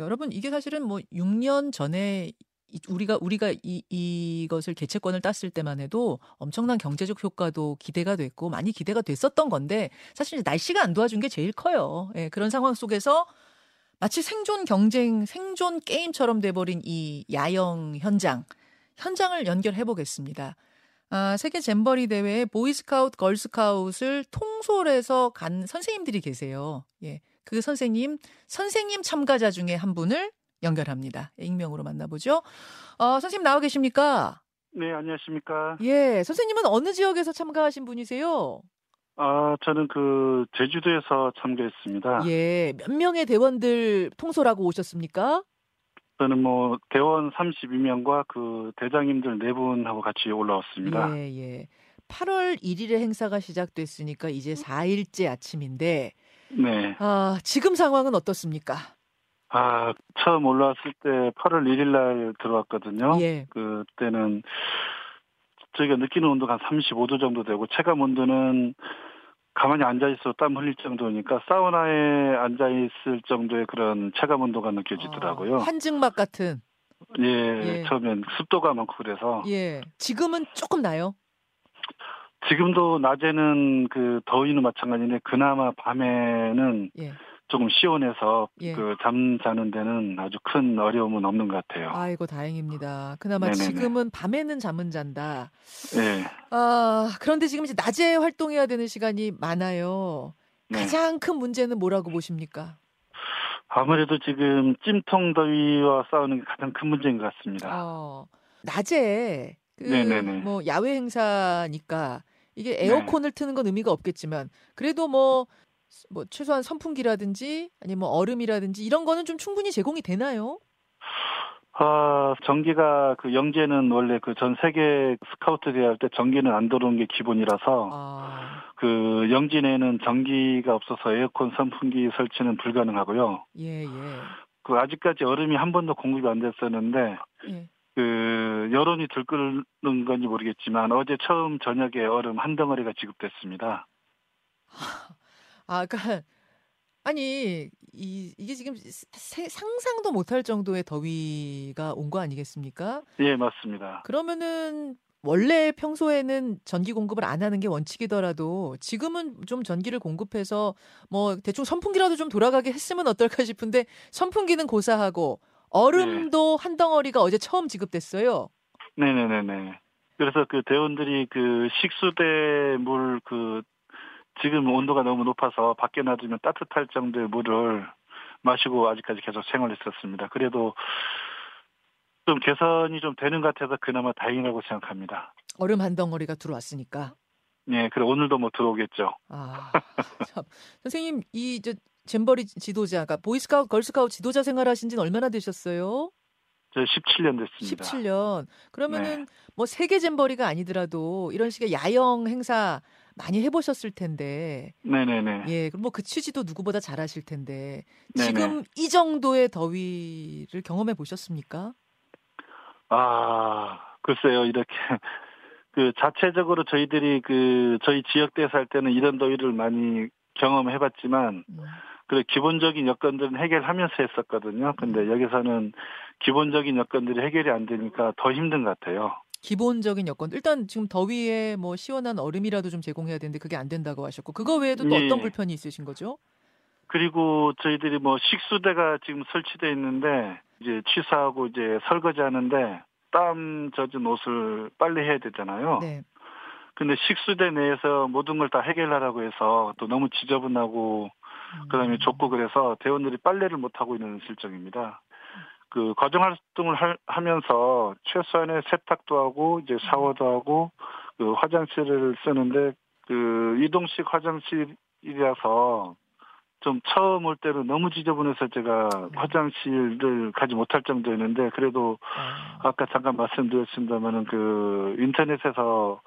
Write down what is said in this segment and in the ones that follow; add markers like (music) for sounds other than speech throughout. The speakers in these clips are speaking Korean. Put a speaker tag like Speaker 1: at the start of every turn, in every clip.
Speaker 1: 여러분 이게 사실은 뭐 6년 전에 이- 우리가 우리가 이 이것을 개최권을 땄을 때만 해도 엄청난 경제적 효과도 기대가 됐고 많이 기대가 됐었던 건데 사실 날씨가 안 도와준 게 제일 커요. 예, 그런 상황 속에서 마치 생존 경쟁, 생존 게임처럼 돼버린 이 야영 현장 현장을 연결해 보겠습니다. 아, 세계 잼버리 대회에 보이스카우트, 걸스카웃을 통솔해서 간 선생님들이 계세요. 예. 그 선생님, 선생님 참가자 중에 한 분을 연결합니다. 익명으로 만나보죠. 어, 선생님 나와 계십니까?
Speaker 2: 네, 안녕하십니까.
Speaker 1: 예. 선생님은 어느 지역에서 참가하신 분이세요?
Speaker 2: 아, 저는 그 제주도에서 참가했습니다.
Speaker 1: 예. 몇 명의 대원들 통솔하고 오셨습니까?
Speaker 2: 저는 뭐 대원 32명과 그 대장님들 네 분하고 같이 올라왔습니다.
Speaker 1: 예, 예. 8월 1일에 행사가 시작됐으니까 이제 4일째 아침인데,
Speaker 2: 네.
Speaker 1: 아, 지금 상황은 어떻습니까?
Speaker 2: 아, 처음 올라왔을 때 8월 1일 날 들어왔거든요.
Speaker 1: 예.
Speaker 2: 그때는 저희가 느끼는 온도가 한 35도 정도 되고 체감 온도는 가만히 앉아 있어 땀 흘릴 정도니까 사우나에 앉아 있을 정도의 그런 체감 온도가 느껴지더라고요.
Speaker 1: 아, 한증막 같은.
Speaker 2: 예,
Speaker 1: 예.
Speaker 2: 처음엔 습도가 많고 그래서
Speaker 1: 예. 지금은 조금 나요.
Speaker 2: 지금도 낮에는 그 더위는 마찬가지인데 그나마 밤에는
Speaker 1: 예.
Speaker 2: 조금 시원해서
Speaker 1: 예.
Speaker 2: 그잠 자는 데는 아주 큰 어려움은 없는 것 같아요.
Speaker 1: 아이고 다행입니다. 그나마
Speaker 2: 네네네.
Speaker 1: 지금은 밤에는 잠은 잔다.
Speaker 2: 네.
Speaker 1: 아 그런데 지금 이제 낮에 활동해야 되는 시간이 많아요.
Speaker 2: 네.
Speaker 1: 가장 큰 문제는 뭐라고 보십니까?
Speaker 2: 아무래도 지금 찜통 더위와 싸우는 게 가장 큰 문제인 것 같습니다.
Speaker 1: 어, 낮에 그. 뭐 야외 행사니까 이게
Speaker 2: 네.
Speaker 1: 에어컨을 트는 건 의미가 없겠지만 그래도 뭐, 뭐 최소한 선풍기라든지 아니면 뭐 얼음이라든지 이런 거는 좀 충분히 제공이 되나요?
Speaker 2: 아, 전기가 그 영재는 원래 그 전 세계 스카우트 대회 할 때 전기는 안 들어오는 게 기본이라서
Speaker 1: 아,
Speaker 2: 그 영지 내에는 전기가 없어서 에어컨 선풍기 설치는 불가능하고요.
Speaker 1: 예, 예.
Speaker 2: 그 아직까지 얼음이 한 번도 공급이 안 됐었는데
Speaker 1: 예.
Speaker 2: 그 여론이 들끓는 건지 모르겠지만 어제 처음 저녁에 얼음 한 덩어리가 지급됐습니다. (laughs)
Speaker 1: 아, 그러니까 (laughs) 아니 이 이게 지금 세- 상상도 못할 정도의 더위가 온 거 아니겠습니까?
Speaker 2: 예, 맞습니다.
Speaker 1: 그러면은 원래 평소에는 전기 공급을 안 하는 게 원칙이더라도 지금은 좀 전기를 공급해서 뭐 대충 선풍기라도 좀 돌아가게 했으면 어떨까 싶은데 선풍기는 고사하고 얼음도 한 덩어리가 어제 처음 지급됐어요.
Speaker 2: 네네네네. 그래서 그 대원들이 그 식수대 물그 지금 온도가 너무 높아서 밖에 놔두면 따뜻할 정도의 물을 마시고 아직까지 계속 생활했었습니다. 그래도 좀 개선이 좀 되는 것 같아서 그나마 다행이라고 생각합니다.
Speaker 1: 얼음 한 덩어리가 들어왔으니까.
Speaker 2: 예, 그래 오늘도 뭐 들어오겠죠.
Speaker 1: 아, (laughs) 참. 선생님 이 저 잼버리 지도자, 그러니까 보이스카우트, 걸스카우트 지도자 생활하신 지는 얼마나 되셨어요?
Speaker 2: 저 17년 됐습니다.
Speaker 1: 17년. 그러면은 뭐 세계 잼버리가 아니더라도 이런 식의 야영 행사 많이 해보셨을 텐데,
Speaker 2: 네네네.
Speaker 1: 예, 그럼 뭐 그 취지도 누구보다 잘하실 텐데
Speaker 2: 네네.
Speaker 1: 지금 이 정도의 더위를 경험해 보셨습니까?
Speaker 2: 아, 글쎄요, 이렇게, (laughs) 그, 자체적으로 저희들이 그, 저희 지역대에 살 때는 이런 더위를 많이 경험해봤지만,
Speaker 1: 음,
Speaker 2: 그 기본적인 여건들은 해결하면서 했었거든요. 근데 여기서는 기본적인 여건들이 해결이 안 되니까 더 힘든 것 같아요.
Speaker 1: 기본적인 여건. 일단 지금 더위에 뭐 시원한 얼음이라도 좀 제공해야 되는데 그게 안 된다고 하셨고 그거 외에도 또
Speaker 2: 예.
Speaker 1: 어떤 불편이 있으신 거죠?
Speaker 2: 그리고 저희들이 뭐 식수대가 지금 설치돼 있는데, 이제 취사하고 이제 설거지 하는데, 땀 젖은 옷을 빨래해야 되잖아요.
Speaker 1: 네.
Speaker 2: 근데 식수대 내에서 모든 걸 다 해결하라고 해서 또 너무 지저분하고
Speaker 1: 음.
Speaker 2: 그다음에 좁고 그래서 대원들이 빨래를 못 하고 있는 실정입니다. 그 과정 활동을 할- 하면서 최소한의 세탁도 하고 이제 샤워도 하고 그 화장실을 쓰는데 그 이동식 화장실이라서 좀 처음 올 때는 너무 지저분해서 제가
Speaker 1: 네.
Speaker 2: 화장실을 가지 못할 정도였는데 그래도
Speaker 1: 아,
Speaker 2: 아까 잠깐 말씀드렸습니다만은 그 인터넷에서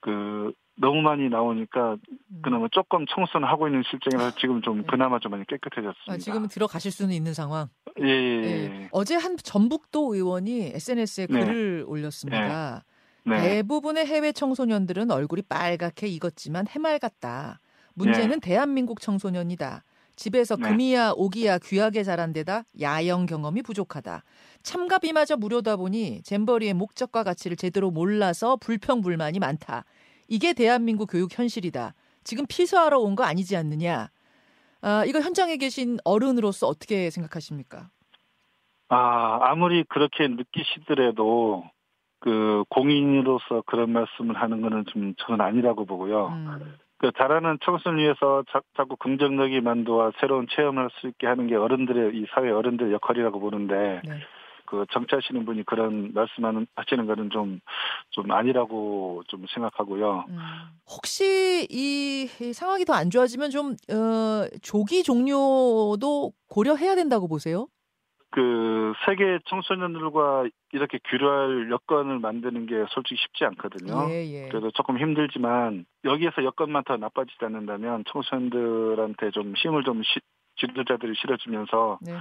Speaker 2: 그 너무 많이 나오니까
Speaker 1: 음.
Speaker 2: 그나마 조금 청소는 하고 있는 실정이라서 지금 좀
Speaker 1: 네.
Speaker 2: 그나마 좀 많이 깨끗해졌습니다.
Speaker 1: 아, 지금은 들어가실 수는 있는 상황.
Speaker 2: 예, 예,
Speaker 1: 예.
Speaker 2: 예.
Speaker 1: 어제 한 전북도 의원이 SNS에
Speaker 2: 네.
Speaker 1: 글을 올렸습니다.
Speaker 2: 네.
Speaker 1: 대부분의 해외 청소년들은 얼굴이 빨갛게 익었지만 해맑았다. 문제는
Speaker 2: 네.
Speaker 1: 대한민국 청소년이다. 집에서
Speaker 2: 네.
Speaker 1: 금이야 오기야 귀하게 자란 데다 야영 경험이 부족하다. 참가비마저 무료다 보니 잼버리의 목적과 가치를 제대로 몰라서 불평불만이 많다. 이게 대한민국 교육 현실이다. 지금 피서하러 온 거 아니지 않느냐. 아, 이거 현장에 계신 어른으로서 어떻게 생각하십니까?
Speaker 2: 아, 아무리 그렇게 느끼시더라도 그 공인으로서 그런 말씀을 하는 거는 좀 저는 아니라고 보고요.
Speaker 1: 음,
Speaker 2: 그 자라는 청소년을 위해서 자, 자꾸 긍정적인 만도와 새로운 체험을 할 수 있게 하는 게 어른들의 이 사회 어른들의 역할이라고 보는데
Speaker 1: 네.
Speaker 2: 그 정치하시는 분이 그런 말씀하는 하시는 거는 좀 좀 아니라고 좀 생각하고요.
Speaker 1: 음. 혹시 이, 이 상황이 더 안 좋아지면 좀 어, 조기 종료도 고려해야 된다고 보세요?
Speaker 2: 그 세계 청소년들과 이렇게 교류할 여건을 만드는 게 솔직히 쉽지 않거든요.
Speaker 1: 예, 예.
Speaker 2: 그래도 조금 힘들지만 여기에서 여건만 더 나빠지지 않는다면 청소년들한테 좀 힘을 좀 시, 지도자들이 실어주면서
Speaker 1: 네.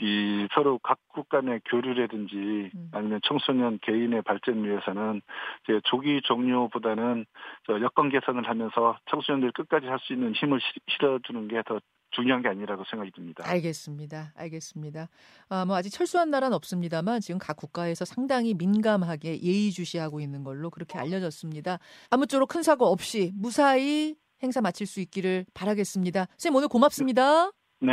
Speaker 2: 이 서로 각국 간의 교류라든지
Speaker 1: 음.
Speaker 2: 아니면 청소년 개인의 발전을 위해서는 이제 조기 종료보다는 저 여건 개선을 하면서 청소년들 끝까지 할 수 있는 힘을 시- 실어주는 게 더 중요한 게 아니라고 생각이 듭니다.
Speaker 1: 알겠습니다. 알겠습니다. 아, 뭐 아직 철수한 나라는 없습니다만 지금 각 국가에서 상당히 민감하게 예의주시하고 있는 걸로 그렇게 알려졌습니다. 아무쪼록 큰 사고 없이 무사히 행사 마칠 수 있기를 바라겠습니다. 선생님 오늘 고맙습니다.
Speaker 2: 네,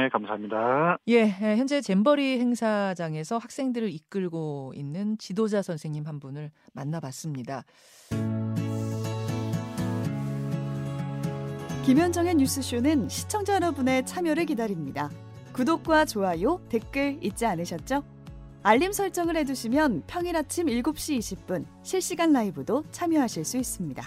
Speaker 2: 감사합니다.
Speaker 1: 예, 예, 현재 잼버리 행사장에서 학생들을 이끌고 있는 지도자 선생님 한 분을 만나봤습니다.
Speaker 3: 김현정의 뉴스쇼는 시청자 여러분의 참여를 기다립니다. 구독과 좋아요, 댓글 잊지 않으셨죠? 알림 설정을 해두시면 평일 아침 7시 20분 실시간 라이브도 참여하실 수 있습니다.